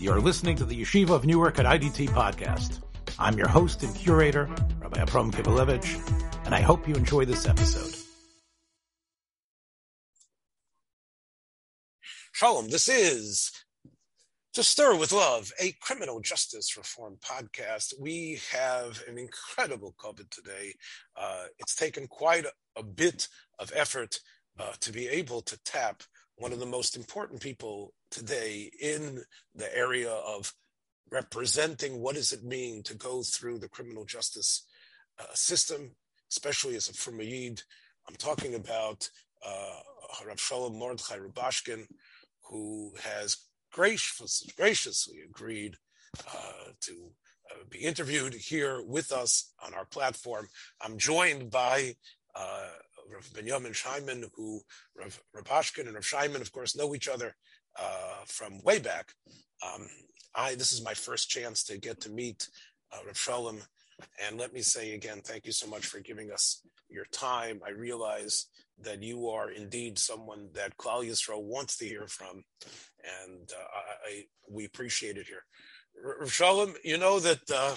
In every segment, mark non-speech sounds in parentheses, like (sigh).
You're listening to the Yeshiva of Newark at IDT podcast. I'm your host and curator, Rabbi Abram Kibalevich, and I hope you enjoy this episode. Shalom, this is To Stir with Love, a criminal justice reform podcast. We have an incredible cover today. Uh, it's taken quite a, a bit of effort uh, to be able to tap one of the most important people today in the area of representing what does it mean to go through the criminal justice uh, system, especially as a from Yid. I'm talking about uh, Shalom Mordechai Rubashkin, who has gracious, graciously agreed uh, to uh, be interviewed here with us on our platform. I'm joined by uh, Rav Benjamin Scheinman, who Rav, Hashkin and Rav Scheinman, of course, know each other uh, from way back. Um, I this is my first chance to get to meet uh, Rav Shalom, and let me say again, thank you so much for giving us your time. I realize that you are indeed someone that Klal Yisrael wants to hear from, and uh, I, I, we appreciate it here. Rav Shalom, you know that uh,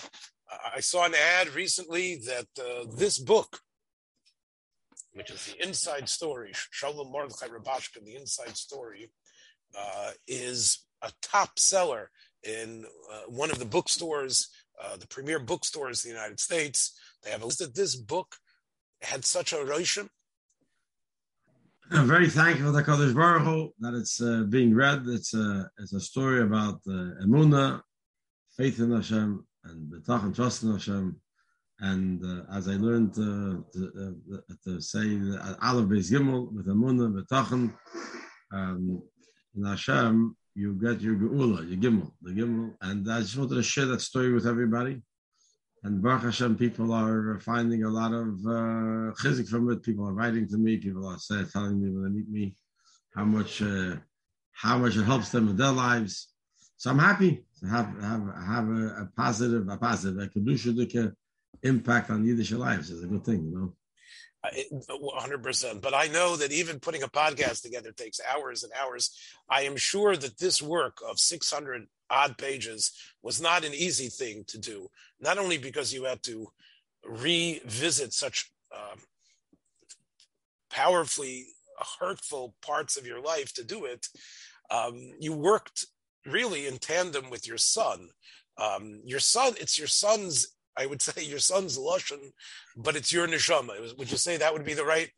I saw an ad recently that uh, this book which is the inside story, Shalom Mordechai Rubashkin, the inside story, uh, is a top seller in uh, one of the bookstores, uh, the premier bookstores in the United States. They have listed this book had such a roshim. I'm very thankful to Kodesh Baruch Hu that it's uh, being read. It's a it's a story about uh, emuna, faith in Hashem, and betach and trust in Hashem, and uh, as I learned uh, to, uh, to, say, Aleph Beis Gimel with Amunah B'tachan, um, in Hashem, you get your Geula, your Gimel, the Gimel. And I just wanted to share that story with everybody. And Baruch Hashem, people are finding a lot of uh, chizik from it. People are writing to me. People are telling me when they meet me how much uh, how much it helps them in their lives. So I'm happy to have have have a, a positive, a positive, a kedusha impact on Yiddish lives is a good thing, you know. 100%. But I know that even putting a podcast together takes hours and hours. I am sure that this work of 600 odd pages was not an easy thing to do, not only because you had to revisit such um, powerfully hurtful parts of your life to do it. Um, you worked really in tandem with your son. Um, your son, it's your son's I would (laughs) say your son's lashon, but it's your neshama. Would you say that would be the right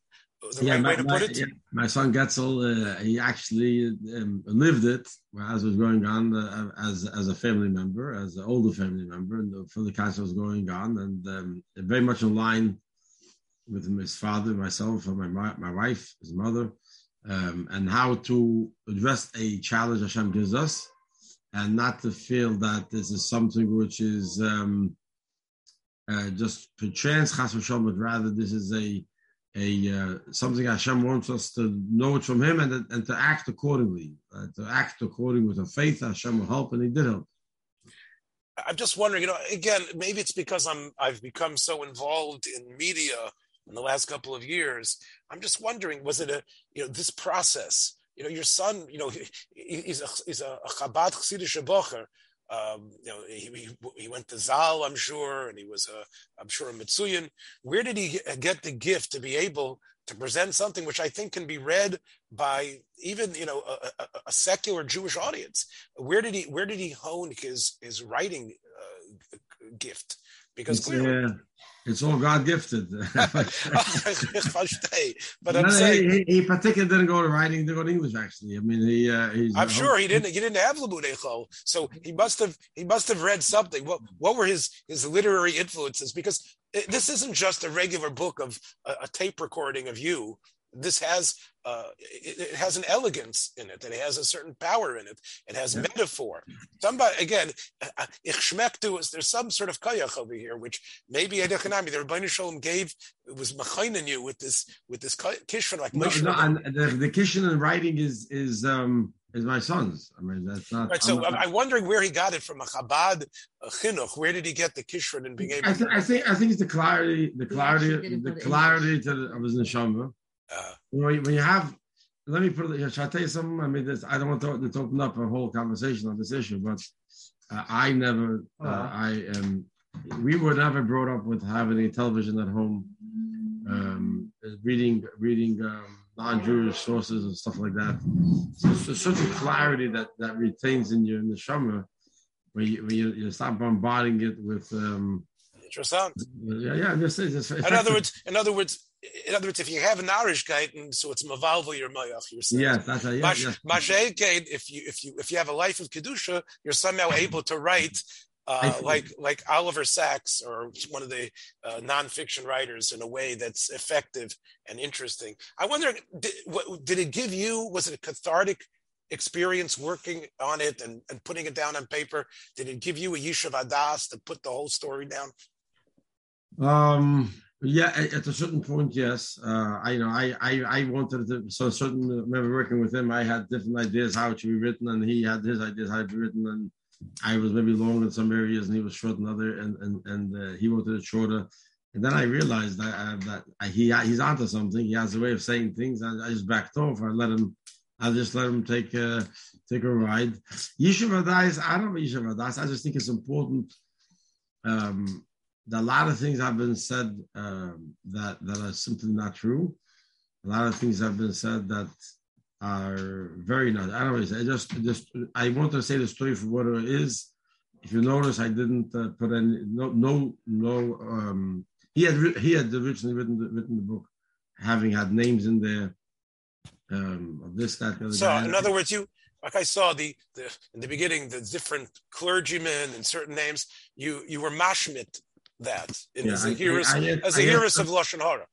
the yeah, right my, way to put it? Yeah, my son Getzel, uh, he actually um, lived it as was going on uh, as as a family member, as an older family member, and the, for the council was going on, and um, very much in line with his father, myself, and my my wife, his mother, um, and how to address a challenge Hashem gives us, and not to feel that this is something which is um, uh, just chance chas v'shom, but rather this is a a uh, something Hashem wants us to know it from Him and and to act accordingly, uh, to act according with a faith. Hashem will help, and He did help. I'm just wondering, you know, again, maybe it's because I'm I've become so involved in media in the last couple of years. I'm just wondering, was it a you know this process? You know, your son, you know, he, he's a he's a Chabad Chassidish um, you know, he, he, went to Zal, I'm sure, and he was, a, I'm sure, a Mitsuyan. Where did he get the gift to be able to present something which I think can be read by even, you know, a, a, a secular Jewish audience? Where did he, where did he hone his his writing uh, gift? Because clearly, uh, it's all God gifted. (laughs) (laughs) but I'm no, saying he, he, particularly didn't go to writing; he didn't go to English. Actually, I mean, he. Uh, I'm sure he didn't. He didn't have Lamud so he must have. He must have read something. What What were his his literary influences? Because it, this isn't just a regular book of a, a tape recording of you this has uh, it, it, has an elegance in it, and it has a certain power in it. It has yeah. metaphor. Somebody again, uh, uh, is there's some sort of kayach over here, which maybe Edechanami, the Rebbeinu Shalom gave it was machainin you with this with this kishon like no, no, and the, the kishon in writing is is um is my son's. I mean, that's not. Right. So I'm, I'm, wondering where he got it from a Chabad a chinuch. Where did he get the kishron and being able? I, th- I think I think it's the clarity, the clarity, the clarity to the, of his neshama. Uh, when, you, have let me put it. Shall I tell you something? I mean, this, I don't want to, to, open up a whole conversation on this issue, but uh, I never, uh, uh-huh. I am. We were never brought up with having a television at home, um, reading, reading um, non-Jewish sources and stuff like that. So there's such a clarity that that retains in you in the summer when you when you, you stop bombarding it with. Um, Interessant. Yeah, yeah. This is, in other words, in other words, in other words, if you have an Irish guidance, so it's mavalva your mayach. You're saying, yes, that's a, yeah, Mash, yes. if you if you if you have a life of kedusha, you're somehow able to write uh, like like Oliver Sacks or one of the uh, nonfiction writers in a way that's effective and interesting. I wonder, did, what, did it give you? Was it a cathartic experience working on it and, and putting it down on paper? Did it give you a yishuv adas to put the whole story down? Um. Yeah, at a certain point, yes. Uh, I you know I, I I wanted to. So certain. Remember working with him, I had different ideas how it should be written, and he had his ideas how it be written, and I was maybe long in some areas and he was short in other, and and and uh, he wanted it shorter. And then I realized that uh, that he he he's onto something. He has a way of saying things. I, I just backed off. I let him. I just let him take uh, take a ride. Yishuv Adas, I don't know Yishuv Adas. I just think it's important. Um, a lot of things have been said um, that that are simply not true. A lot of things have been said that are very not. Anyways, I just just I want to say the story for what it is. If you notice, I didn't uh, put any no no no. Um, he had he had originally written the, written the book, having had names in there um, of this that. The so, guy. in other words, you like I saw the, the in the beginning the different clergymen and certain names. You you were mashmit that in, yeah, as a heiress as a heiress of lashon hara.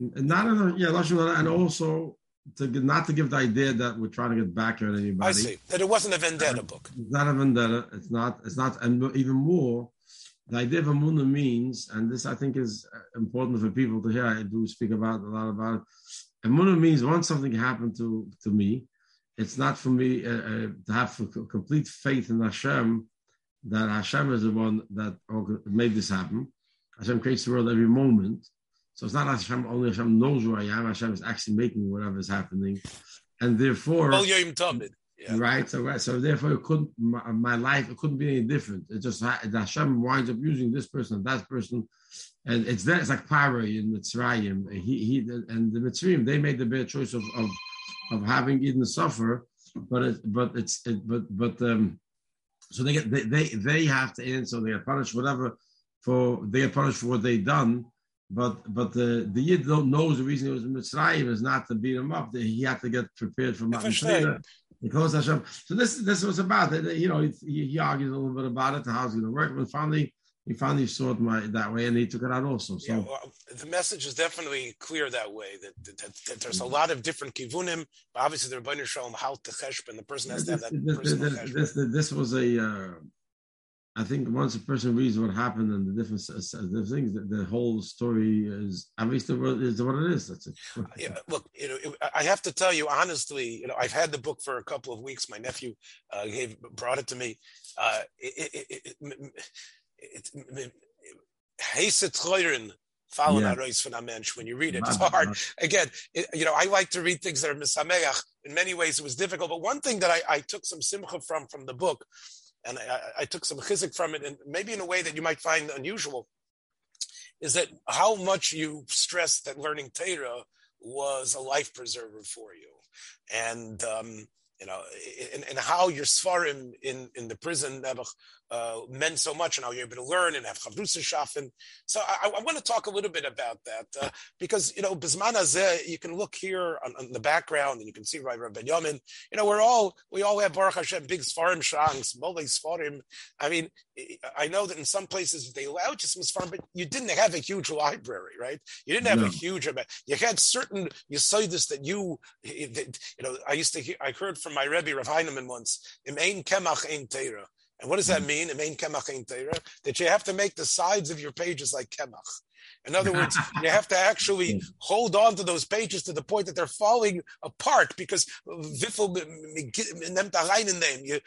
Not in a, yeah lashon hara, and also to not to give the idea that we're trying to get back at anybody. I see that it wasn't a vendetta book. It's not a vendetta. It's not. It's not. And even more, the idea of amuna means, and this I think is important for people to hear. I do speak about a lot about it. Amuna means once something happened to to me, it's not for me uh, uh, to have complete faith in Hashem that Hashem is the one that made this happen. Hashem creates the world every moment. So it's not Hashem, only Hashem knows who I am. Hashem is actually making whatever is happening. And therefore, yeah. right? So, right. So therefore, it couldn't, my, my, life, it couldn't be any different. It just, Hashem winds up using this person and that person. And it's that, it's like Pari in Mitzrayim. He, he, and the Mitzrayim, they made the bad choice of, of, of having Eden suffer, but it, but it's, it, but, but, um, so they get, they, they, they have to answer. they get punished, whatever, for, they get punished for what they done but but the the Yid don't knows the reason he was in Mitzrayim is not to beat him up. He had to get prepared for Matan Because Hashem. So this this was about it. You know, he, he argued a little bit about it, how it's going to work, but finally he finally saw it my, that way, and he took it out also. So yeah, well, the message is definitely clear that way. That, that, that, that there's a lot of different kivunim. But obviously, to show him how to cheshb, and the person has to have that. This, this, this, this was a. Uh, I think once a person reads what happened and the different the things, the, the whole story is at least the is what it is. That's it. yeah, look, you know, I have to tell you honestly. You know, I've had the book for a couple of weeks. My nephew uh, gave brought it to me. Uh, it, it, it, Fallen yeah. when you read it. It's hard. Again, it, you know, I like to read things that are misameach. In many ways, it was difficult. But one thing that I, I took some simcha from from the book and I, I took some chizik from it, and maybe in a way that you might find unusual, is that how much you stressed that learning Torah was a life preserver for you, and um, you know, and, and how your svarim in in the prison uh, meant so much and how you're able to learn and have chavrusa schaffen. So I, I, want to talk a little bit about that uh, because, you know, Bisman you can look here on, on, the background and you can see right Rabbi Ben Yamin, you know, we're all, we all have Baruch Hashem, big Sfarim shanks, Molei Sfarim. I mean, I know that in some places they allowed you some Sfarim, but you didn't have a huge library, right? You didn't have no. a huge amount. You had certain you say this that you, that, you know, I used to hear, I heard from my Rebbe Rav Heinemann once, Im Ein Kemach Ein Teira. And what does that mm. mean? Main kemach That you have to make the sides of your pages like kemach. In other words, you have to actually (laughs) hold on to those pages to the point that they're falling apart because Viffel nimmt da rein in them.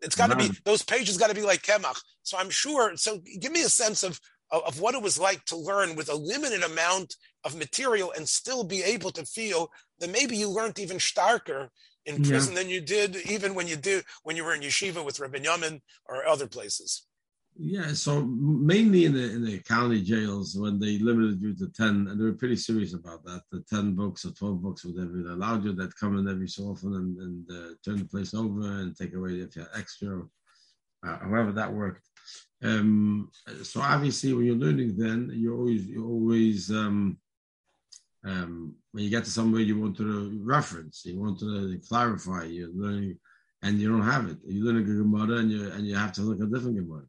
It's got to be those pages got to be like kemach. So I'm sure. So give me a sense of, of what it was like to learn with a limited amount of material and still be able to feel that maybe you learned even starker in prison yeah. than you did even when you did when you were in yeshiva with Rabbi Yamin or other places. Yeah, so mainly in the in the county jails when they limited you to ten, and they were pretty serious about that. The ten books or twelve books, whatever they allowed you, that come in every so often and, and uh, turn the place over and take away if you had extra, uh, however that worked. Um, so obviously, when you're learning, then you're always you're always um, um, when you get to somewhere you want to reference, you want to clarify, you're learning, and you don't have it. You learn a Gemara and you and you have to look at a different Gemara.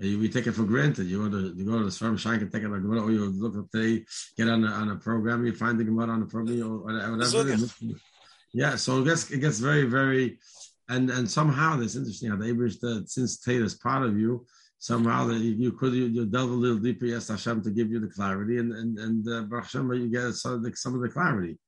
We take it for granted. You go to you go to the firm shank and take it like Gemara, or you look up they get on a, on a program, you find the Gemara on the program, or whatever. Yeah, so it gets it gets very very, and and somehow that's interesting how the Abrish that since Tate is part of you, somehow that you, you could you, you, delve a little deeper, yes, Hashem, to give you the clarity, and and and uh, Baruch Hashem, you get some of the, some of the clarity.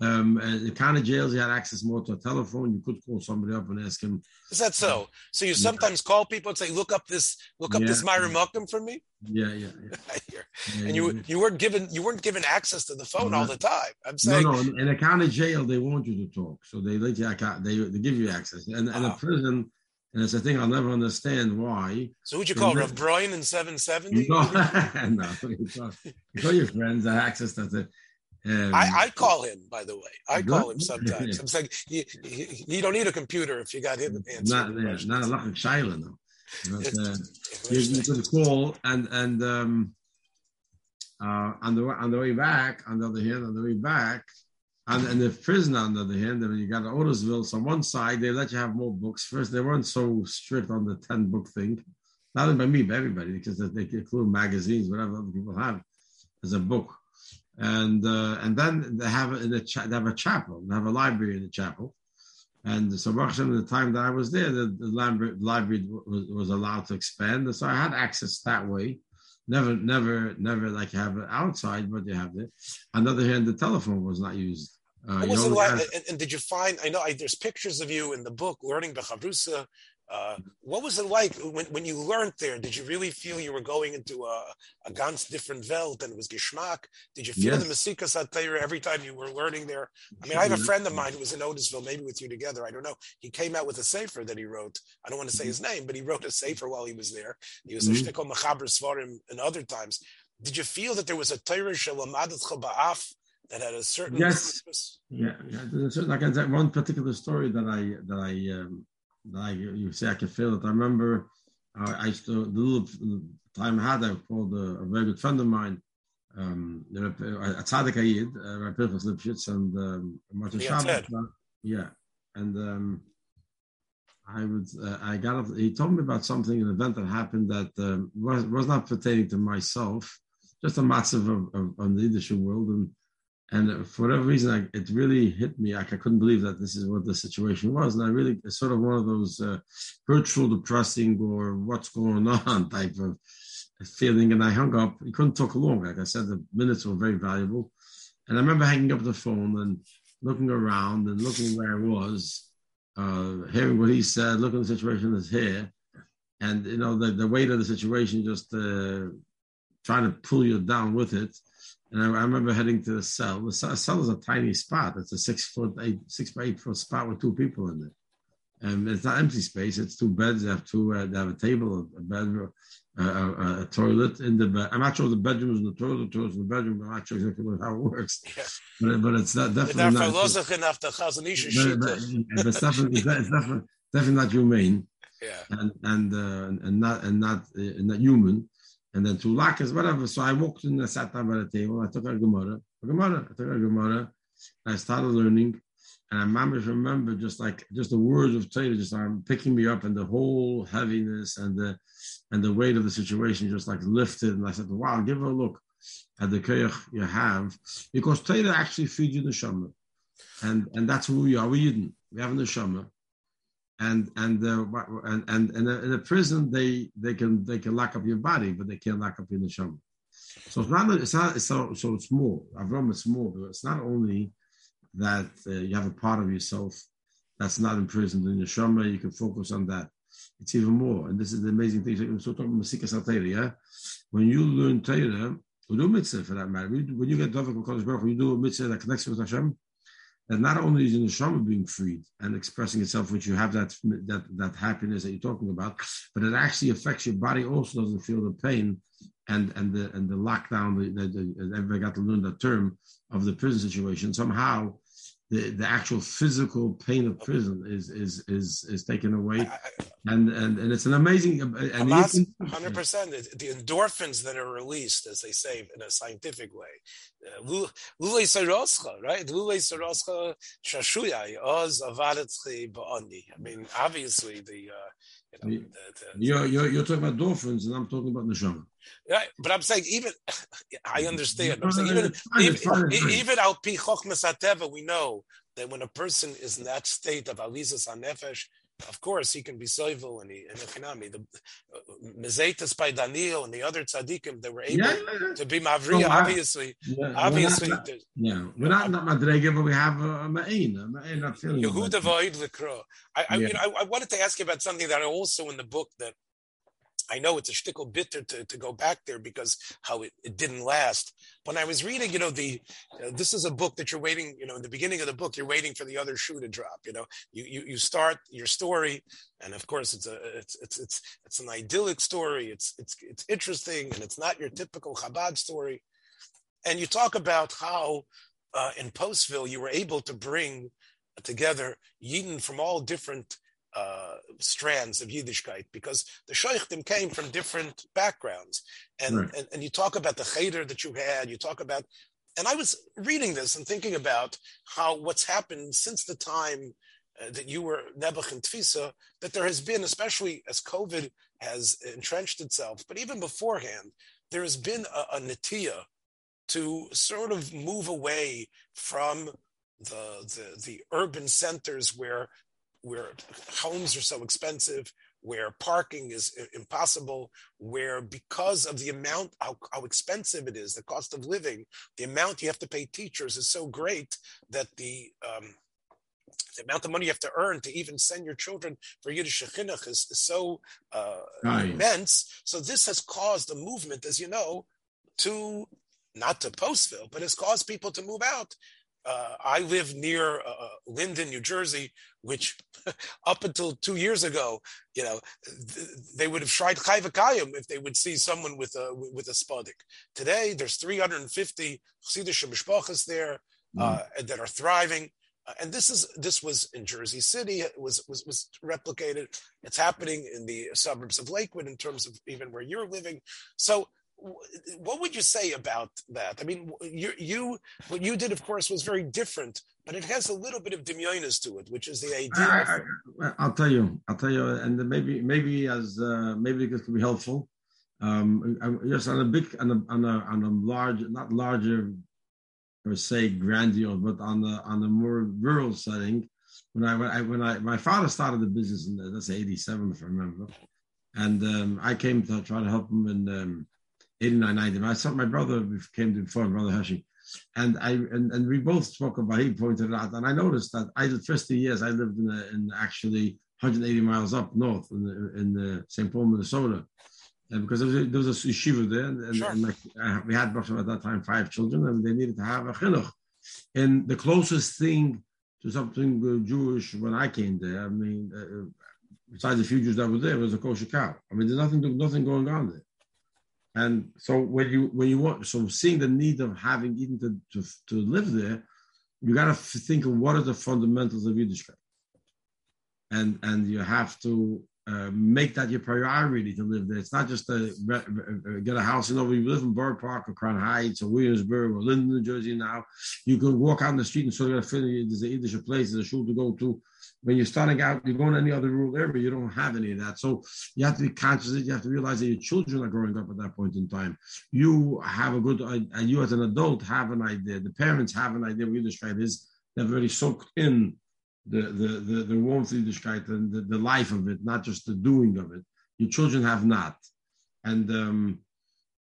Um, in kind of jails, you had access more to a telephone. You could call somebody up and ask him. Is that so? So you sometimes yeah. call people and say, "Look up this, look up yeah. this Myra Muckham for me." Yeah, yeah. yeah. (laughs) and you you weren't given you weren't given access to the phone all the time. I'm saying no, no. In a county jail, they want you to talk, so they let you. They they give you access, and, and a prison and it's a thing I'll never understand why. So who'd you call, Rev Brian in 770? (laughs) No, (laughs) no you, call, you call your friends that access to the. Um, I, I call him, by the way. I call him sometimes. I'm saying you, you, you, don't need a computer if you got him Not, yeah, not a lot of Shiloh, no. But, (laughs) uh, you, you could call and and um, uh, on the on the way back, on the other hand, on the way back, and, and the prison, on the other hand, when you got Otisville, so on one side, they let you have more books. First, they weren't so strict on the 10 book thing. Not only by me, but everybody, because they include magazines, whatever other people have as a book. And uh, and then they have in the cha- they have a chapel, they have a library in the chapel. And so, Baruch the time that I was there, the, the library, library was, was allowed to expand. So I had access that way never, never, never like have it outside, but you have it. On the other hand, the telephone was not used. Uh, what was it like? And, and, did you find? I know I, there's pictures of you in the book, learning the Chavrusa. Uh, what was it like when, when you learned there? Did you really feel you were going into a, a ganz different Welt and it was Geschmack? Did you feel yes. the Masika Satira every time you were learning there? I mean, I have a friend of mine who was in Otisville, maybe with you together. I don't know. He came out with a sefer that he wrote. I don't want to say his name, but he wrote a sefer while he was there. He was mm-hmm. a shtickle machaber svarim in other times. Did you feel that there was a Torah shalamadat ba'af that had a certain yes purpose. yeah yeah there's a certain like that one particular story that i that i um that i you say i can feel it i remember uh, i used to the little time I had i called a, a, very good friend of mine um a tzaddik ayid uh, rabbi Pinchas Lipschutz and um yeah, yeah and um I would. Uh, I got. He told me about something, an event that happened that um, was was not pertaining to myself, just a massive of, of, of the leadership world, and and for whatever reason, I, it really hit me. Like I couldn't believe that this is what the situation was, and I really it's sort of one of those uh, virtual depressing or what's going (laughs) on type of feeling. And I hung up. I couldn't talk long. Like I said, the minutes were very valuable, and I remember hanging up the phone and looking around and looking where I was, uh, hearing what he said, looking at the situation that's here, and you know the the weight of the situation just uh, trying to pull you down with it and I, I, remember heading to the cell. The cell is a tiny spot. It's a six foot, eight, six by eight foot spot with two people in it. And it's not empty space. It's two beds. They have two. Uh, they have a table, a bedroom, uh, a, a, toilet in the bed. I'm not sure if the bedroom is in the toilet, the toilet in the bedroom. I'm not sure exactly how it works. (laughs) Yeah. But, but it's not definitely not. But, but it's definitely, it's definitely, definitely not humane. (laughs) Yeah. And and uh, and not and not uh, not human and then two lakas, whatever. So I walked in, I sat down by the table, I took a Gemara, a Gemara, I took a Gemara, I started learning, and I remember just like just the words of Torah just started picking me up, and the whole heaviness and the and the weight of the situation just like lifted, and I said, "Wow, give her a look at the koyach you have, because Torah actually feeds you the neshama, and and that's who we are. We didn't. We have a neshama, and and uh, and and, and in a prison they they can they can lock up your body, but they can't lock up your neshama. So it's not it's not it's so so it's more. Avram is more, it's not only that uh, you have a part of yourself that's not imprisoned in your neshama. You can focus on that. it's even more. And this is the amazing thing. So talking about yeah? When you learn Torah, or do mitzvah for that matter, when you get Dovak Kodesh Baruch you do a mitzvah that connects you with Hashem, that not only is in the neshama being freed and expressing itself, which you have that that that happiness that you're talking about, but it actually affects your body. Also doesn't feel the pain and and the and the lockdown. The, the, the, everybody got to learn that term of the prison situation. Somehow, the, the actual physical pain of prison is is is is taken away, and and and it's an amazing. Hundred percent. The endorphins that are released, as they say in a scientific way, lulei saroscha, right? Lulei saroscha shashuyai oz ba'ani. I mean, obviously the. Uh, you know, the, the, you're, you're, you're talking about dolphins, and I'm talking about neshama. Right, but I'm saying even (laughs) I understand. I'm saying even even, even al pi we know that when a person is in that state of alizas nefesh, of course he can be soivel and he and echinami. The uh, Mezetas by Daniel and the other tzaddikim that were able yeah, yeah, yeah. to be mavri. So, uh, obviously, obviously, we're not, yeah, we're not not madrega, but we have a ma'in, a ma'in. Yehuda l'kro. I, I, you know, I, I wanted to ask you about something that I also in the book that I know it's a shtickle bitter to, to go back there because how it, it didn't last. When I was reading, you know, the uh, this is a book that you're waiting, you know, in the beginning of the book, you're waiting for the other shoe to drop. You know, you you, you start your story, and of course, it's a it's it's it's it's an idyllic story. It's it's it's interesting, and it's not your typical Chabad story. And you talk about how uh, in Postville you were able to bring together Yidden from all different uh, strands of Yiddishkeit because the Sheikhtim came from different backgrounds. And, right. and, and, you talk about the cheder that you had, you talk about, and I was reading this and thinking about how what's happened since the time uh, that you were Nebuch and Tfisa, that there has been, especially as COVID has entrenched itself, but even beforehand, there has been a, a natia to sort of move away from the, the, the urban centers where where homes are so expensive, where parking is impossible, where because of the amount, how, how, expensive it is, the cost of living, the amount you have to pay teachers is so great that the um, the amount of money you have to earn to even send your children for Yiddish chinuch is, is so uh, nice. immense. So this has caused a movement, as you know, to not to Postville, but has caused people to move out uh, I live near uh, Linden, New Jersey, which (laughs) up until two years ago, you know, th- they would have tried chayvakayim if they would see someone with a with a spadik. Today, there's 350 chassidish mishpachas there uh, mm. that are thriving. Uh, and this is this was in Jersey City. It was was was replicated. It's happening in the suburbs of Lakewood in terms of even where you're living. So what would you say about that? I mean, you, you, what you did, of course, was very different, but it has a little bit of demionis to it, which is the idea. I, will tell you, I'll tell you, and maybe, maybe as uh, maybe it could be helpful. Um, just on a big, on a, on a, on a large, not larger, per se, grandiose, but on the on a more rural setting. When I when I when I my father started the business in that's '87, if I remember, and um, I came to try to help him in. Um, 89, 90. I saw my brother came to before, brother Hershey. And I and, and we both spoke about he pointed it out. And I noticed that I the first two years I lived in, a, in actually 180 miles up north in the, in the St. Paul, Minnesota. And because there was, a, there was a yeshiva there, and, and, sure. and like, uh, we had at that time five children, and they needed to have a chinuch. And the closest thing to something Jewish when I came there, I mean, uh, besides the few Jews that were there, was a kosher cow. I mean, there's nothing, nothing going on there. And so when you when you want so seeing the need of having even to to, to live there, you got to think of what are the fundamentals of Yiddishkeit, and and you have to uh, make that your priority to live there. It's not just to get a house. You know, You live in Borough Park or Crown Heights or Williamsburg or Linden, New Jersey now. You can walk out in the street and sort of feel there's a Yiddish place, there's a shul to go to when you're starting out, you're going to any other rural area, you don't have any of that. So you have to be conscious that you have to realize that your children are growing up at that point in time. You have a good, and you as an adult have an idea. The parents have an idea what Yiddishkeit is. They've already soaked in the the the, the warmth Yiddishkeit and the, the life of it, not just the doing of it. Your children have not, and um,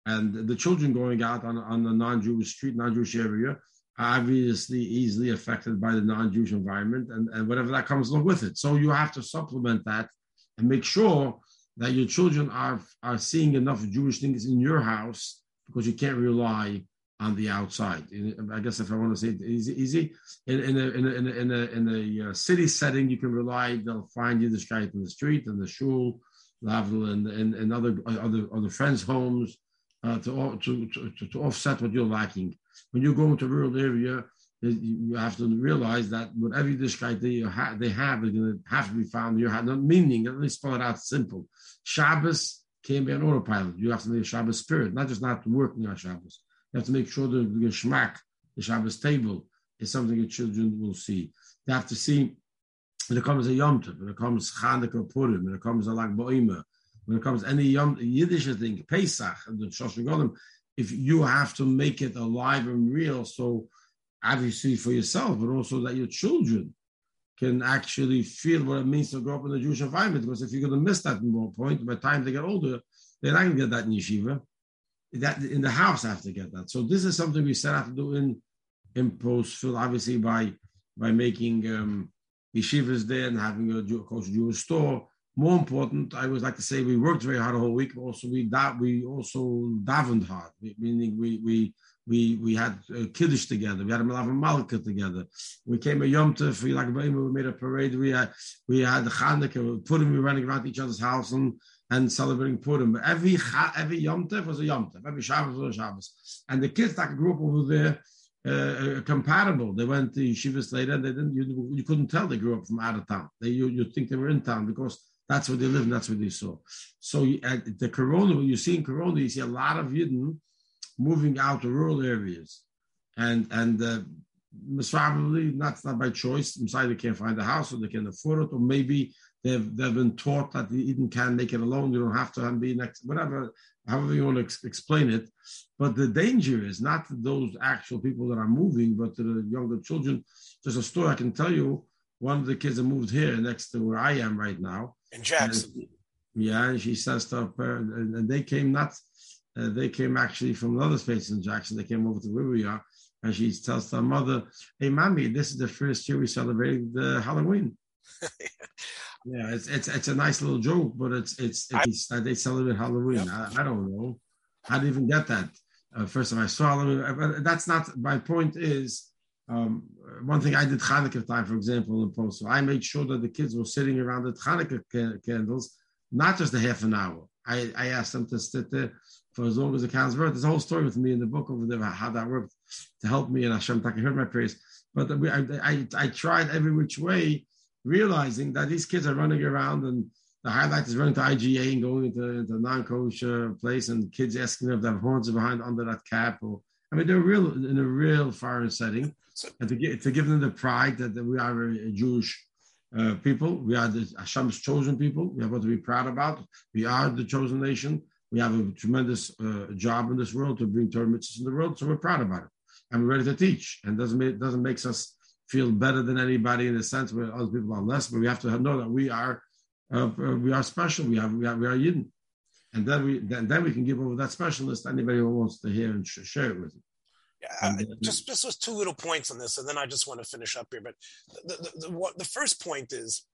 and the children going out on on the non-Jewish street, non-Jewish area are obviously easily affected by the non-Jewish environment and, and whatever that comes along with it. So you have to supplement that and make sure that your children are are seeing enough Jewish things in your house because you can't rely on the outside. I guess if I want to say it easy, easy in, in, a, in, a, in, a, in, a, uh, city setting, you can rely. They'll find you this guy in the street and the shul, and and, and other other other friends' homes uh, to, to, to to offset what you're lacking. When you go into a rural area, you have to realize that whatever this guy they have, they have is going to have to be found in your house. Not meaning, let me spell it out simple. Shabbos can't be an autopilot. You have to make a Shabbos spirit, not just not working on Shabbos. You have to make sure that the geschmack, the Shabbos table, is something that children will see. They have to see when it comes to Yom Tov, when it comes Chanukah Purim, when it comes to Lag Ba'ima, when it comes to any Yom Yiddish thing, Pesach, and the Shosh Golim, if you have to make it alive and real, so obviously for yourself, but also that your children can actually feel what it means to grow up in a Jewish environment. Because if you're going to miss that point, by the time they get older, they're not going to get that in yeshiva that in the house I have to get that. So this is something we set out to do in in Postville, obviously by by making um, yeshivas there and having a of course Jewish store. More important, I would like to say we worked very hard the whole week. Also, we da- we also davened hard, meaning we we we we had uh, kiddush together. We had a malav malka together. We came a yom tov. We like we made a parade. We had we had the Chanukah. Purim. We running around each other's house and and celebrating Purim. Every every Yom Tov was a Yom Tov. Every Shabbos was a Shabbos. And the kids that grew up over there uh, uh, compatible. They went to yeshivas later. And they didn't. You, you couldn't tell they grew up from out of town. They you you think they were in town because that's where they lived and that's where they saw. So at the Corona, when you see in Corona, you see a lot of Yidden moving out to rural areas, and and. Uh, probably not not by choice. Inside they can't find a house or they can't afford it, or maybe They've, they've been taught that you even can make it alone. You don't have to be next, whatever, however you want to ex- explain it. But the danger is not to those actual people that are moving, but to the younger children. There's a story I can tell you. One of the kids that moved here next to where I am right now. In Jackson. And, yeah, and she says to her parents, and, they came not, uh, they came actually from another space in Jackson. They came over to where we are. And she tells her mother, Hey, mommy, this is the first year we celebrated the Halloween. (laughs) Yeah, it's it's it's a nice little joke, but it's it's, it's I, they celebrate Halloween. I, I, don't know. I didn't even get that uh, first time I saw Halloween. Uh, but that's not my point. Is um, one thing I did Hanukkah time, for example, in post. So I made sure that the kids were sitting around the Hanukkah ca- candles, not just a half an hour. I, I asked them to sit there for as long as the candles worked. There's a whole story with me in the book over there how that worked to help me and Hashem I heard my prayers. But I, I, I tried every which way realizing that these kids are running around and the highlight is running to IGA and going into, into non-kosher place and kids asking if they have horns behind under that cap or I mean they're real in a real foreign setting. And to, get, to give them the pride that, that we are a Jewish uh, people we are the Hashem's chosen people we have what to be proud about we are the chosen nation we have a tremendous uh, job in this world to bring Torah mitzvahs in the world so we're proud about it. And we're ready to teach and doesn't make, doesn't makes us feel better than anybody in the sense where other people are less, but we have to know that we are uh, we are special. We have we are we are Yidden. and then we then, then we can give over that specialist to anybody who wants to hear and sh- share it with you. Yeah, and, just just was two little points on this, and then I just want to finish up here. But the the, the, what, the first point is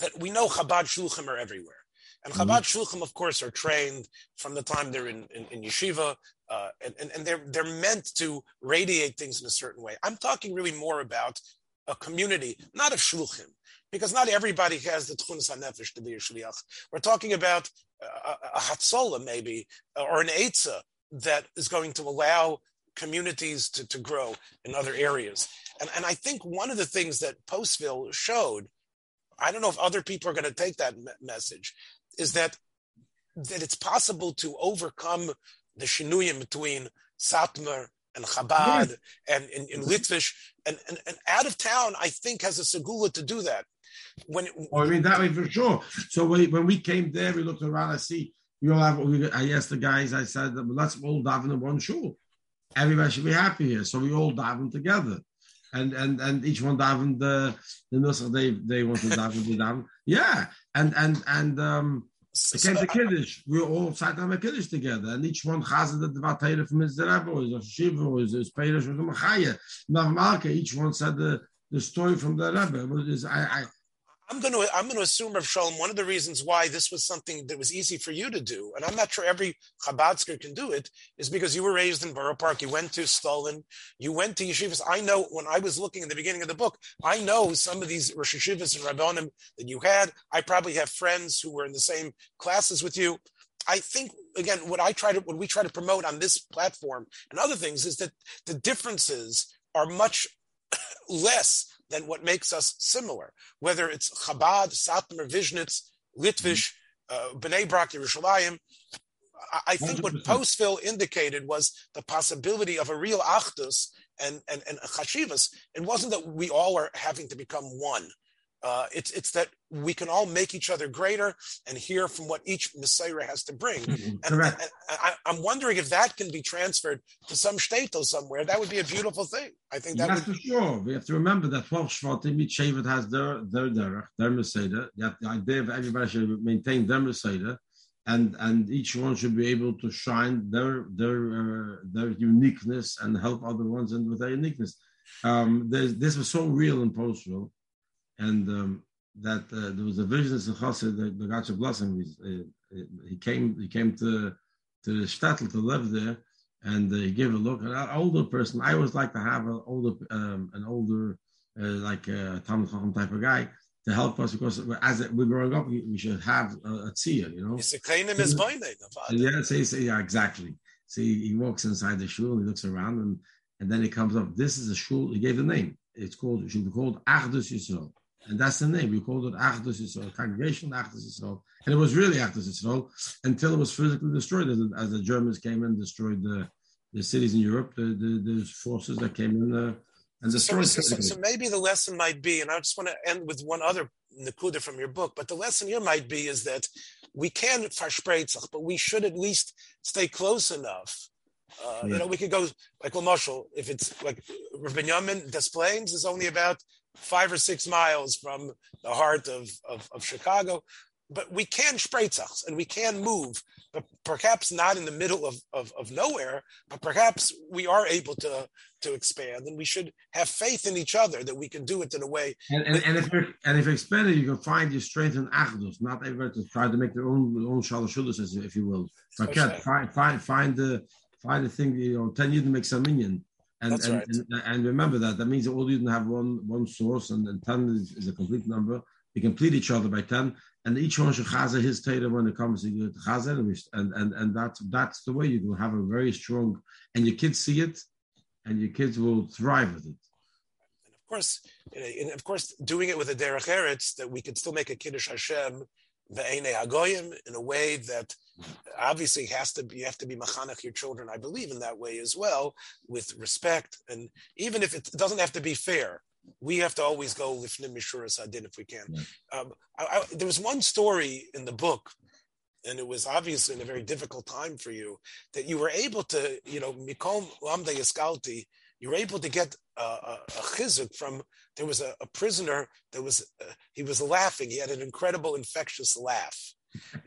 that we know Chabad shluchim are everywhere. And. Chabad mm-hmm. Shluchim, of course, are trained from the time they're in, in, in yeshiva, uh, and, and, and they're, they're meant to radiate things in a certain way. I'm talking really more about a community, not a shulchan, because not everybody has the tchunas hanefesh to be a shliach. We're talking about a, a hatzola maybe, or an etza that is going to allow communities to, to grow in other areas. And, and I think one of the things that Postville showed, I don't know if other people are going to take that me- message, is that that it's possible to overcome the shinuyim between Satmar and Chabad and in, in Litvish and, and, and out of town, I think has a segula to do that. When it, oh, I mean that way for sure. So when, when we came there, we looked around. I see we all have. We, I asked the guys. I said, well, "Let's all daven in one shul. Everybody should be happy here." So we all daven together, and and and each one daven the the nusach they they want to daven the daven. Yeah, and and and um it came to Kiddush. We all sat on the Kiddush together, and each one has the Dvatayra from his Rebbe, or his Shiva, or his, his Perish, or the Machaya. Each one said the, the story from the Rebbe. I, I, I'm going to I'm going to assume, Rav Shalom, one of the reasons why this was something that was easy for you to do, and I'm not sure every Chabadsker can do it, is because you were raised in Borough Park. You went to Stolin, you went to yeshivas. I know when I was looking at the beginning of the book, I know some of these Rosh Yeshivas and Rabbonim that you had. I probably have friends who were in the same classes with you. I think again, what I try to what we try to promote on this platform and other things is that the differences are much (coughs) less than what makes us similar. Whether it's Chabad, Satmar, Vizhnitz, Litvish, uh, Bnei Brak, Yerushalayim. I, I think 100%. what Postville indicated was the possibility of a real achdus and, and, and chashivas. It wasn't that we all are having to become one. Uh, it's it's that we can all make each other greater and hear from what each Messiah has to bring. Mm-hmm. And, and, and I, am wondering if that can be transferred to some shtetl somewhere. That would be a beautiful thing. I think that yes, would... for sure. We have to remember that 12 Shvatim, each Shevet has their their derech, their Messiah. The idea of everybody should maintain their Messiah. And, and each one should be able to shine their their uh, their uniqueness and help other ones and with their uniqueness. Um, this was so real in Postville and um, that uh, there was a vision of Chassid, the, the Gacha Blessing. Uh, he came, he came to to the shtetl to live there, and uh, he gave a look. An older person, I always like to have an older, um, an older, uh, like a uh, Talmud Chacham type of guy to help us because as we're growing up, we, we should have a, a tzia, you know. It's a kind of his Yeah, so, so, yeah, exactly. So he, he, walks inside the shul and he looks around and and then he comes up. This is a shul. He gave the name. It's called. It should be called Achdus Yisrael. And that's the name. We called it Achdus Yisrael, congregation Achdus Yisrael. And it was really Achdus Yisrael until it was physically destroyed as, as the Germans came and destroyed the, the cities in Europe, the, the, the forces that came in uh, and destroyed so, so, so, maybe the lesson might be, and I just want to end with one other nakuda from your book, but the lesson here might be is that we can verspreizach, but we should at least stay close enough uh, yeah. You know, we could go like well, Marshall, if it's like Rabbi Yamin Des Plaines is only about five or six miles from the heart of, of, of Chicago. But we can spreizach and we can move, but perhaps not in the middle of, of, of nowhere, but perhaps we are able to to expand and we should have faith in each other that we can do it in a way. And, and, and if you're and if you expand it, you can find your strength in achdus, not everybody to try to make their own their own shalashulas, if you will. But find find find the find the thing, you know, ten you to make some minyan and, and, right. and, and, remember that. That means all you didn't have one one source, and, and 10 is, is, a complete number. You complete each other by 10, and each one should chaza his Torah when it comes to chaza, and, and, and that's, that's the way you can have a very strong, and your kids see it, and your kids will thrive with it. And of course, and of course, doing it with a derech eretz, that we can still make a kiddush Hashem ve'ene hagoyim in a way that obviously has to be you have to be machanach your children. I believe in that way as well, with respect, and even if it doesn't have to be fair, we have to always go lifnim mishuras adin if we can. Um, I, I, there was one story in the book, and it was obviously in a very difficult time for you that you were able to, you know, mikom lamda yaskalti. You were able to get a, a, a chizuk from there was a, a prisoner that was uh, he was laughing. He had an incredible infectious laugh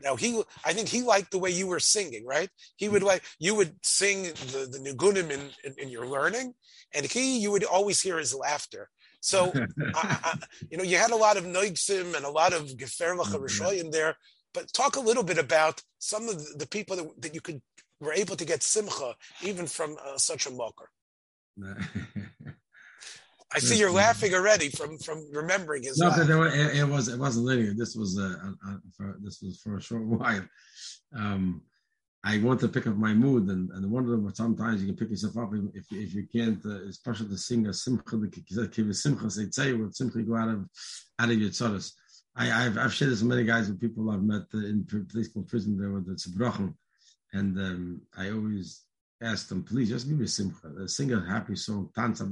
now he, I think he liked the way you were singing, right? He would like you would sing the the nigunim in, in, in your learning, and he you would always hear his laughter. So, (laughs) I, I, you know, you had a lot of noigsim and a lot of gefer mm in there. But talk a little bit about some of the, the people that, that you could were able to get simcha even from uh, such a mocker. (laughs) I see you're laughing already from from remembering his. No, it, it, was it wasn't linear. This was uh, uh, for, this was for a short (laughs) while. Um, I want to pick up my mood, and, and one of them sometimes you can pick yourself up if if you can't, uh, especially to sing a simcha, the simcha say say with simcha go out of out of your tzodas. I, have I've shared this with many guys and people I've met uh, in place called prison there with the tzibrochen, and um, I always ask them, please just give me a simcha, sing a happy song, dance a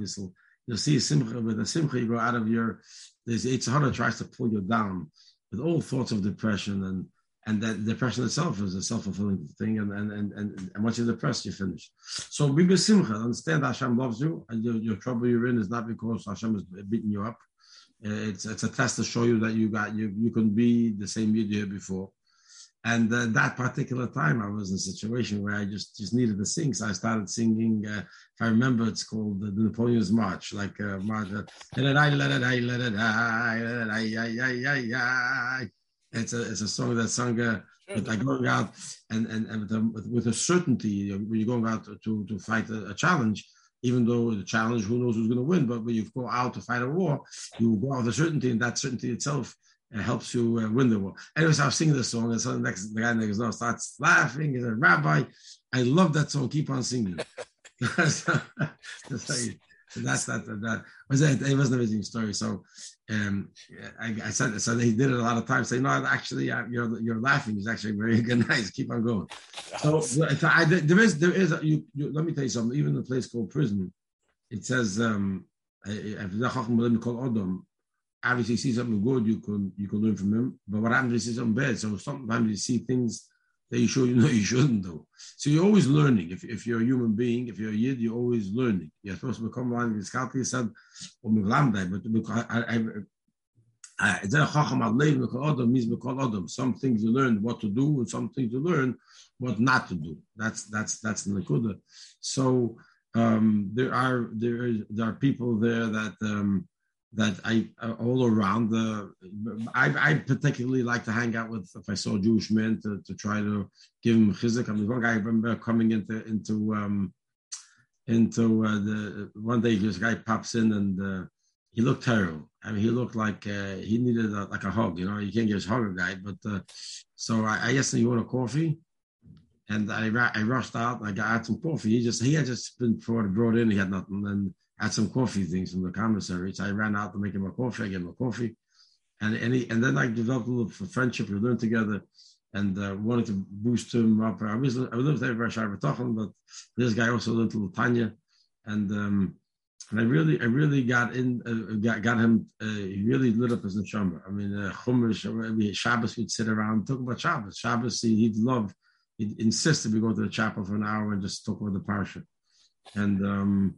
You'll see simcha with a simcha, you go out of your, there's Eitzahara tries to pull you down with all thoughts of depression and and that depression itself is a self-fulfilling thing and and, and, and, and once you're depressed you're finished. So be simcha. Understand Hashem loves you and your, your trouble you're in is not because Hashem is beating you up. It's it's a test to show you that you got you you can be the same you did before And uh, that particular time, I was in a situation where I just just needed to sing, so I started singing. Uh, if I remember, it's called the Napoleon's March, like uh, March. (laughs) It's a it's a song that's sung uh, with like going out and and, and with, a, with a certainty when you're going out to to fight a, a challenge even though the challenge, who knows who's going to win, but when you go out to fight a war, you go out with a certainty, and that certainty itself uh, helps you uh, win the war. Anyways, I was singing this song, and so the next the guy next door starts laughing. He said, "Rabbi, I love that song. Keep on singing." (laughs) (laughs) that's that that was it. It was an amazing story. So, um, I, I said so. He did it a lot of times. Say, no, actually, uh, you're you're laughing. It's actually very (laughs) good. Nice. Keep on going. So, I, there is there is a, you, you, Let me tell you something. Even the place called prison, it says um, obviously, see something good, you can you can learn from him. But what happens if you see something bad? So sometimes you see things that you should (laughs) you know you shouldn't do. So you're always learning. If, if you're a human being, if you're a yid, you're always learning. You're supposed to become one. This Kalki said, "Or but I. I, some things you learn what to do, and some things you learn what not to do. That's that's that's nakuda. So um, there are there is there are people there that um, that I uh, all around the. I, I, particularly like to hang out with if I saw Jewish men to, to try to give them chizuk. I mean, one guy I remember coming into into um, into uh, the one day this guy pops in and uh, he looked terrible. I mean, he looked like uh, he needed a, like a hug. You know, you can't a hug a guy. But uh, so I, I asked him, "You want a coffee?" And I, I rushed out. And I got some coffee. He just he had just been brought, brought in. He had nothing. And had some coffee things from the commissary. So I ran out to make him a coffee. I gave him a coffee, and and, he, and then I developed a little friendship. We learned together, and uh, wanted to boost him up. I was I lived very talking, but this guy also lived little Tanya, and um, and I really I really got in uh, got got him. Uh, he really lit up as a neshama. I mean, uh, Chumash, uh, Shabbos we'd sit around talk about Shabbos. Shabbos he, he'd love. He'd insist that we go to the chapel for an hour and just talk about the parsha. And um,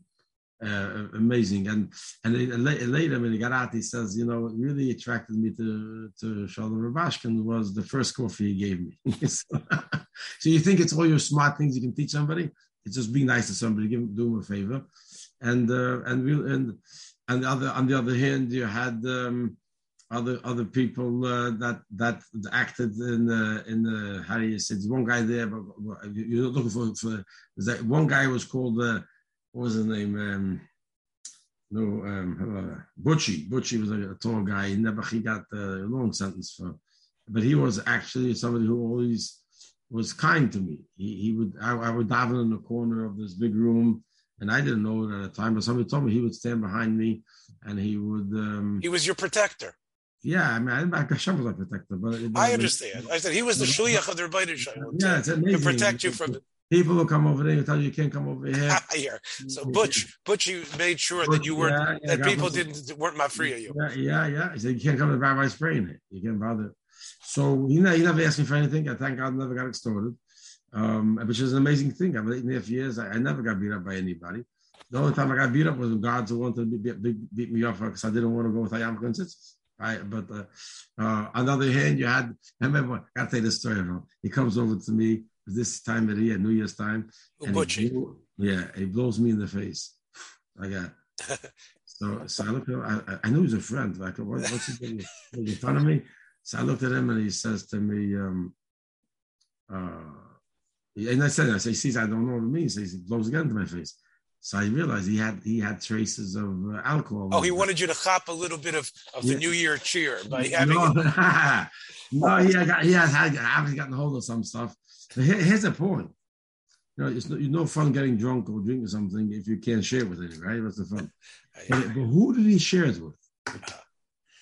uh, amazing. And and later when he got out, he says, you know, what really attracted me to to Shalom Rubashkin was the first coffee he gave me. (laughs) so, (laughs) so, you think it's all your smart things you can teach somebody? It's just being nice to somebody, give do them a favor, and uh, and we'll and and the other on the other hand, you had. Um, other other people uh, that that acted in the in the how do you say? There's one guy there, but you're looking for for. That one guy was called uh, what was his name? Um, no, um, uh, Butchie. Butchie was a, a, tall guy. He never he got a long sentence for, but he was actually somebody who always was kind to me. He, he would I, I would daven in the corner of this big room, and I didn't know it at the time, but somebody told me he would stand behind me, and he would. Um, he was your protector. Yeah, I mean, I, Hashem was a protector, but, but I understand. I said he was the shliach of the Rebbeinu Yeah, it's amazing. To protect you from People will come over there and tell you you can't come over here. (laughs) here. So Butch, Butch, you made sure Butch, that you weren't yeah, yeah, that people didn't weren't my free of you. Yeah, yeah, yeah. He said you can't come to the rabbi's praying it. You can't bother. So you know, he never asked me for anything. I thank God never got extorted, um, which is an amazing thing. I've been eight and a half years. I, I, never got beat up by anybody. The only time I got beat up was when God's wanted to beat, beat, beat me up because I didn't want to go with Ayam Consists. Right, but uh, uh, on the other hand, you had. I remember. I got to tell you the story. He comes over to me this time of the year, New Year's time. And he blew, yeah, it blows me in the face. I got (laughs) so so I looked at him, I, I knew he was a friend. Like, what, what's he doing? in front of me? So I looked at him and he says to me, um, uh, and I said, I say, he sees I don't know what it means. He blows again to my face. So I realized he had he had traces of uh, alcohol. Oh, he wanted you to hop a little bit of, of the. New Year cheer by having. No, (laughs) no he, had, he has had, obviously gotten hold of some stuff. But here, here's the point. You know, it's no, no fun getting drunk or drinking something if you can't share it with anyone, right? What's the fun? (laughs) but, but who did he share it with?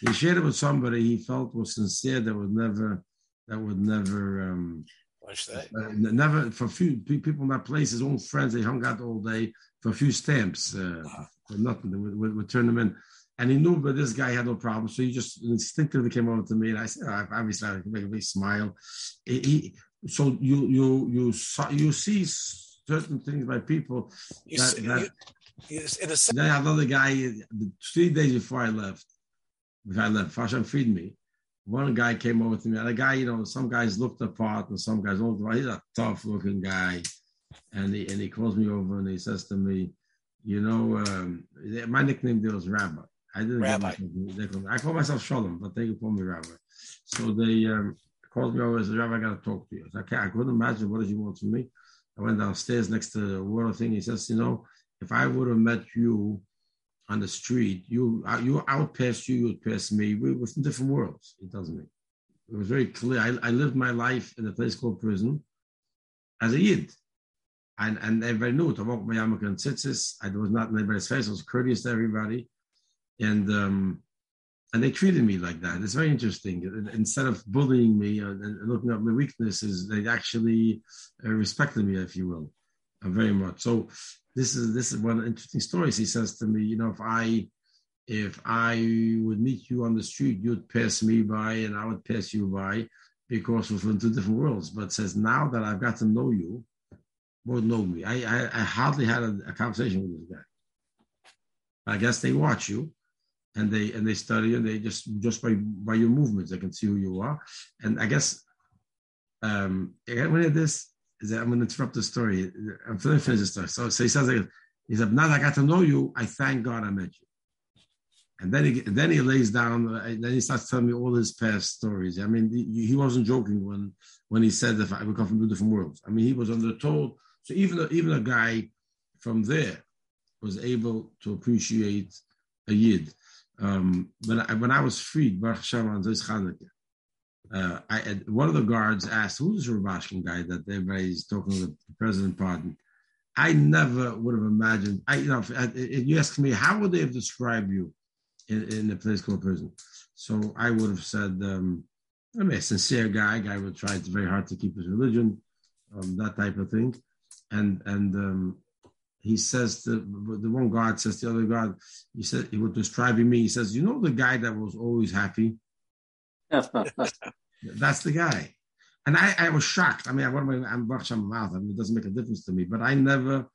He shared it with somebody he felt was sincere that would never, that would never. Um, What's that? Uh, never for few people in that place, his own friends, they hung out all day for a few stamps, uh, for nothing. Would, would, would, turn them in. And he knew, but this guy had no problem. So he just instinctively came over to me, and I said, oh, obviously, I make a big smile. He, he, so you you you saw, you see certain things by people you that, see, that you, in a then another guy three days before I left, before I left, Fashan feed me. one guy came over to me, and a guy, you know, some guys looked apart and some guys looked apart. He's a tough looking guy. And he, and he calls me over and he says to me, you know, um, my nickname there was Rabbi. I didn't Rabbi. Myself, I call myself Shalom, but they call me Rabbi. So they um, called me over and said, Rabbi, I got to talk to you. I said, okay, I couldn't imagine what did you want from me. I went downstairs next to the water thing. He says, you know, if I would have met you on the street, you uh, you out past you, you would pass me. We were from different worlds. It doesn't mean. It was very clear. I, I lived my life in a place called prison as a yid. And, and everybody knew by Yarmulke and Tzitzis. I was not in anybody's face. I was courteous to everybody. And um, and they treated me like that. It's very interesting. Instead of bullying me and looking at my weaknesses, they actually uh, respected me, if you will, uh, very much. So this is this is one interesting stories. He says to me, you know, if I if I would meet you on the street, you'd pass me by and I would pass you by because we're from two different worlds. But says now that I've got to know you, won't know me. I, I, I hardly had a, a, conversation with this guy. I guess they watch you and they and they study and they just just by by your movements they can see who you are. And I guess um when it this is that I'm to interrupt the story. I'm to finish the story. So, so he says, he said, now that I got to know you, I thank God I met you. And then he then he lays down. Uh, then he starts telling me all his past stories. I mean, he, he wasn't joking when when he said that I would come from two different worlds. I mean, he was undertold. So even even a guy from there was able to appreciate a yid. Um, when I, when I was freed, Baruch Hashem on this Chanukah, uh, I, one of the guards asked, "Who's the Rubashkin guy that everybody's talking to the president pardon?" I never would have imagined. I, you know, if, if you ask me, how would they have described you in, in a place called prison? So I would have said, um, I mean, a sincere guy, guy would try very hard to keep his religion, um, that type of thing, and and um, he says the the one guard says the other guard, he said he was describing me. He says, you know, the guy that was always happy. (laughs) That's the guy. And I, I was shocked. I mean, I, I'm mouth. I mean, it doesn't make a difference to me. But I never,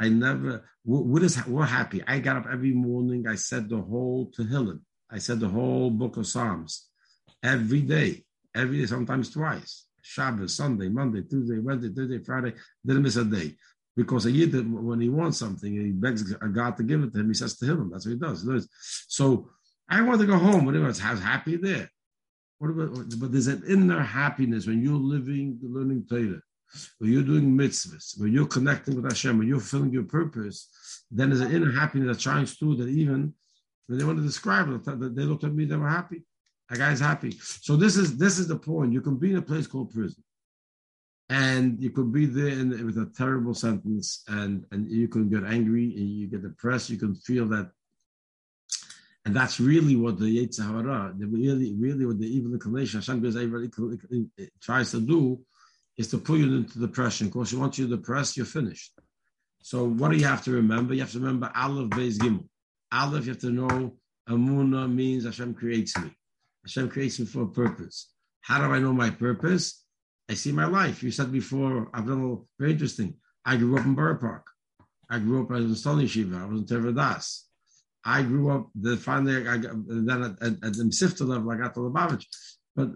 I never. What is we're happy? I got up every morning. I said the whole Tehillim. I said the whole book of Psalms every day, every day, sometimes twice. Shabbos, Sunday, Monday, Tuesday, Wednesday, Thursday, Friday. Didn't miss a day. Because a yid, when he wants something, he begs God to give it to him. He says to him, that's what he does. So I want to go home. Whatever, I was happy there. What about, but there's an inner happiness when you're living, learning Torah, when you're doing mitzvahs, when you're connecting with Hashem, when you're fulfilling your purpose, then there's an inner happiness that shines through that even when they want to describe it, they looked at me, they were happy. That guy's happy. So this is this is the point. You can be in a place called prison. And you could be there in, with a terrible sentence, and, and you can get angry, and you get depressed. You can feel that and that's really what the Yetzer Hara, the really, really what the evil inclination Hashem gives everybody uh, tries to do is to pull you into depression. Of course, you want you depressed, you're finished. So what do you have to remember? You have to remember Aleph, Beis, Gimel. Aleph, you have to know Amuna means Hashem creates me. Hashem creates me for a purpose. How do I know my purpose? I see my life. You said before, I've done a very interesting. I grew up in Borough Park. I grew up, as a in Stony Shiva. I was in Tevadas. I grew up the finally I got, then at, at, at the Sifta level I got to Lubavitch. But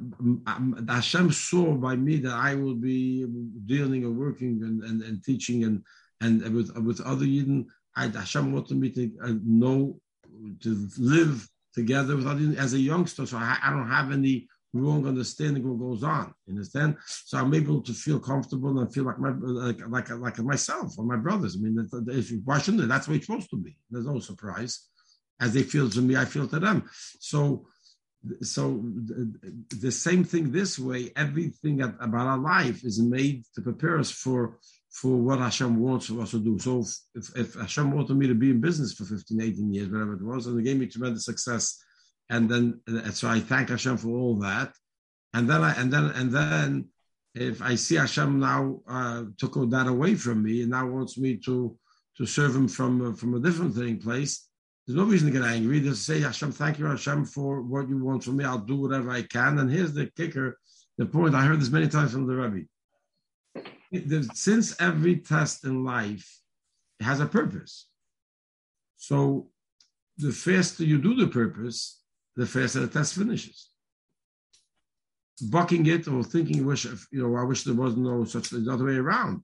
um, Hashem saw by me that I will be dealing and working and, and, and teaching and and with with other Yidden. I, Hashem wanted me to uh, know to live together with other as a youngster, so I, I don't have any wrong understanding what goes on. Understand? So I'm able to feel comfortable and feel like my like like, like myself or my brothers. I mean, if, why shouldn't it? That's way it's supposed to be. There's no surprise as they feel to me, I feel to them. So, so the same thing this way. Everything about our life is made to prepare us for for what Hashem wants for us to do. So, if, if Hashem wanted me to be in business for 15, 18 years, whatever it was, and it gave me tremendous success, and then so I thank Hashem for all that, and then I and then and then if I see Hashem now uh, took that away from me and now wants me to to serve Him from from a different thing place, there's no reason to get angry. Just say, Hashem, thank you, Hashem, for what you want from me. I'll do whatever I can. And here's the kicker, the point. I heard this many times from the Rebbe. Since every test in life has a purpose. So the faster you do the purpose, the faster the test finishes. bucking it or thinking, wish you know, I wish there was no such the other way around.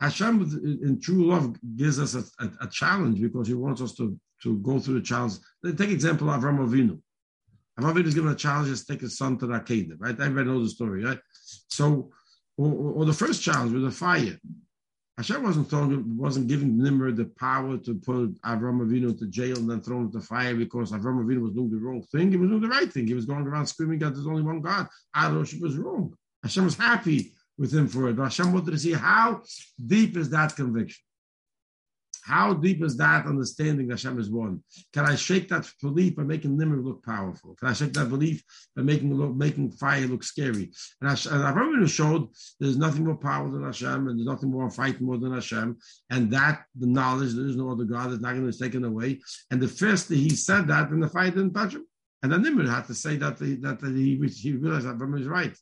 Hashem, in true love, gives us a, a, a, challenge because He wants us to to go through the challenge. Take example of Avram Avinu. Avram Avinu is given a challenge to take his son to the Akedah, right? Everybody knows the story, right? So, or, or the first challenge with the fire. Hashem wasn't throwing, wasn't giving Nimrod the power to put Avram Avinu into jail and then throw him into fire because Avram Avinu was doing the wrong thing. He was doing the right thing. He was going around screaming that there's only one God. Adoration was wrong. Hashem was happy with him for it. Hashem wanted to see how deep is that conviction. How deep is that understanding that Hashem is one? Can I shake that belief by making Nimrod look powerful? Can I shake that belief by making making fire look scary? And, Hashem, and Avraham showed there's nothing more powerful than Hashem, and there's nothing more fighting more than Hashem, and that the knowledge there is no other God is not going to be taken away. And the first he said that, and the fire didn't touch him. And then Nimrod had to say that the, that the, he, he realized that Avraham is right.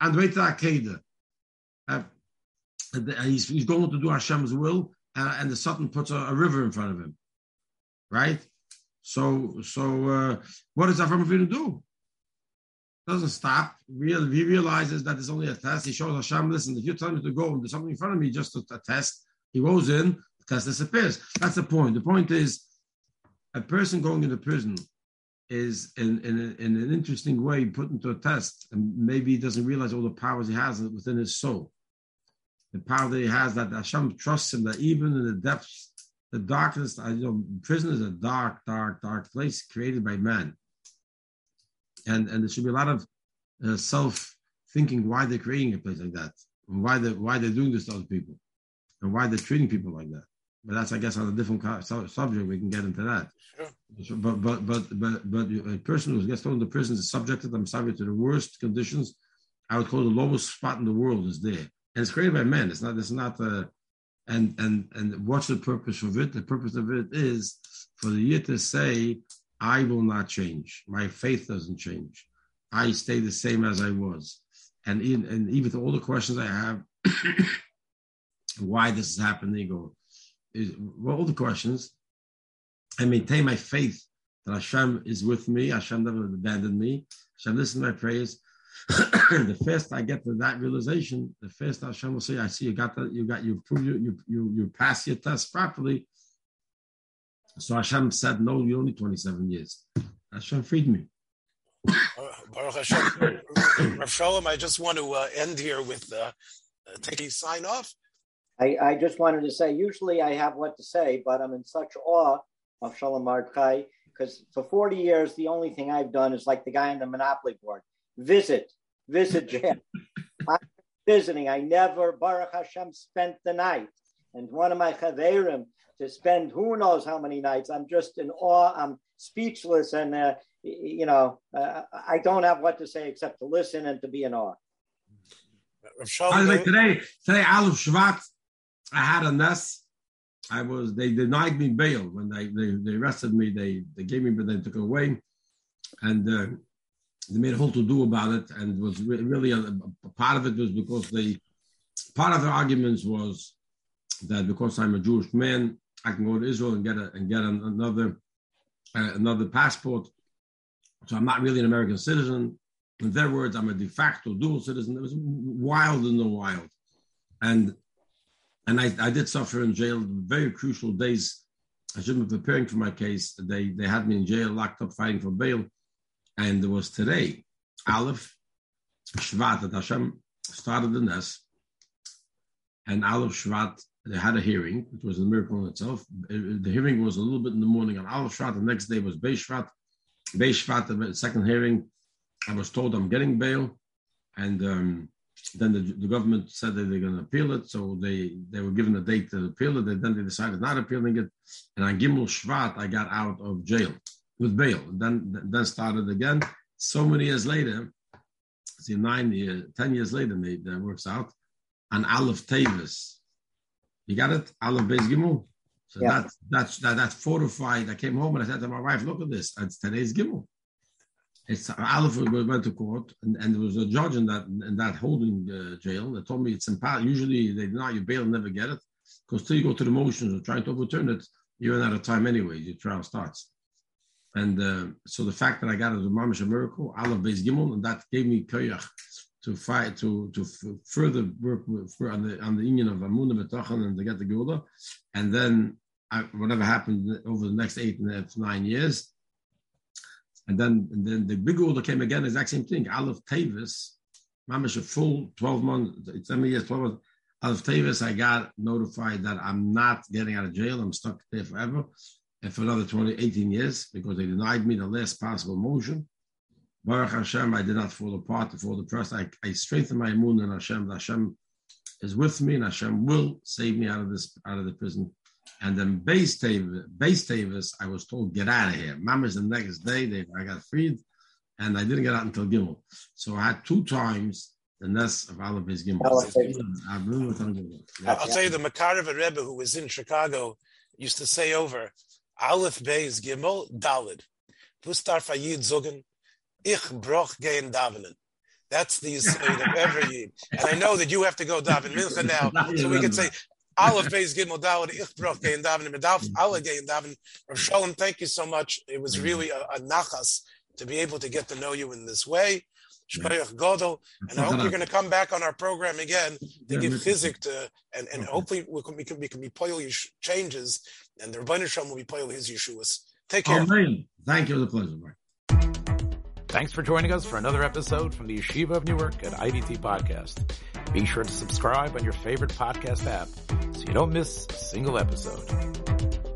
And wait to Akedah. Uh, he's, he's going to do Hashem's will, uh, and the Sultan puts a, a, river in front of him, right? So, so uh, what does Avram Avinu do? Doesn't stop. Real, he realizes that it's only a test. He shows Hashem, listen, if you tell me to go and do something in front of me, just a, a test. He goes in, the test disappears. That's the point. The point is, a person going into prison is in, in, in an interesting way put into a test, and maybe he doesn't realize all the powers he has within his soul the power that he has, that Hashem trusts him, that even in the depths, the darkness, you know, prison is a dark, dark, dark place created by man. And, and there should be a lot of uh, self thinking why they're creating a place like that, and why they why they're doing this to other people, and why they're treating people like that. But that's, I guess, on a different subject. We can get into that. Sure. But but but but but a person who gets thrown into prison is subjected, I'm sorry, to the worst conditions. I would call the lowest spot in the world is there and it's created by men. It's not. It's not. Uh, and and and what's the purpose of it? The purpose of it is for the year to say, "I will not change. My faith doesn't change. I stay the same as I was." And in, and even all the questions I have, (coughs) why this is happening, or is well, all the questions. I maintain my faith that Hashem is with me. Hashem never abandoned me. Hashem listen to my prayers. (coughs) the first I get to that realization, the first Hashem will say, "I see you got that. You got you prove you you you you pass your test properly." So Hashem said, "No, you only twenty seven years." Hashem freed me. (coughs) Baruch Hashem, (coughs) Rav Shalom, I just want to uh, end here with uh, uh, take a sign off. I, I just wanted to say, usually I have what to say, but I'm in such awe of Shalom Mordechai because for 40 years, the only thing I've done is like the guy on the Monopoly board visit, visit jail. (laughs) I'm visiting. I never, Baruch Hashem, spent the night. And one of my chaverim to spend who knows how many nights. I'm just in awe. I'm speechless, and uh, you know, uh, I don't have what to say except to listen and to be in awe. I like today, today Aleph Shvat, I had a nest. I was they denied me bail when they they, they arrested me. They they gave me, but they took it away, and uh, they made a whole to do about it, and was really a, a, part of it was because they part of the arguments was that because I'm a Jewish man, I can go to Israel and get a, and get an, another uh, another passport. So I'm not really an American citizen. In their words, I'm a de facto dual citizen. It was wild in the wild, and and I, I did suffer in jail very crucial days. I should have been preparing for my case. They they had me in jail, locked up, fighting for bail. And there was today, Aleph Shvat, that Hashem started the nest, and Aleph Shvat, they had a hearing, which was a miracle in itself. The hearing was a little bit in the morning on Aleph Shvat, the next day was Beis Shvat. Beis Shvat, the second hearing, I was told I'm getting bail, and um, then the, the, government said that they're going to appeal it, so they, they were given a date to appeal it, and then they decided not appealing it, and on Gimel Shvat, I got out of jail with bail. Then then started again. So many years later, see nine years, ten years later, maybe that works out. And Aleph Teves, you got it, Aleph Beis Gimel. So yeah. that's that's that, that's fortified. I came home and I said to my wife, "Look at this. It's today's Gimel." It's Aleph went to court, and, and there was a judge in that in that holding uh, jail that told me it's impossible. Usually they deny you bail, and never get it, because till you go to the motions of trying to overturn it, you run out of time anyway. Your trial starts. And uh, so the fact that I got it was mamish a miracle, Aleph Beis Gimel, and that gave me koyach to fight to to further work with, for, on the on the union of Amunah Betachan and to get the Gula, and then I, whatever happened over the next eight and nine years, and then and then the big Gula came again, exact same thing. Aleph Teves, Mamish a full twelve months, ten years, twelve months. Aleph Teves, I got notified that I'm not getting out of jail. I'm stuck there forever, and for another 20, 18 years because they denied me the last possible motion. Baruch Hashem, I did not fall apart, fall depressed. I, I strengthened my imun in Hashem. Hashem is with me, and Hashem will save me out of this, out of the prison. And then Beis Teves, Beis Teves, I was told get out of here. Mama's the next day, they, I got freed, and I didn't get out until Gimel. So I had two times the nest of Aleph Beis Gimel. I'll tell you, the Makarev Rebbe who was in Chicago used to say over Aleph Beis Gimel Dalid. Pustar Fayid Zogen Ich broch gein davenen. That's the Yisrael of every Yid. And I know that you have to go daven mincha now, (laughs) so we can say Aleph Beis Gimel Dalid Ich broch gein davenen. Medaf Ale gein davenen. Rav Shalom, thank you so much. It was really a, a nachas to be able to get to know you in this way. Shkoyach Godel, and I hope you're going to come back on our program again to give physic to, and, and hopefully we can, we can, we can be poil changes, and the Rebbeinu Shalom will be poil his Yeshuas. Take care. Amen. Thank you. It was a pleasure. Bye. Thanks for joining us for another episode from the Yeshiva of Newark at IDT Podcast. Be sure to subscribe on your favorite podcast app so you don't miss a single episode.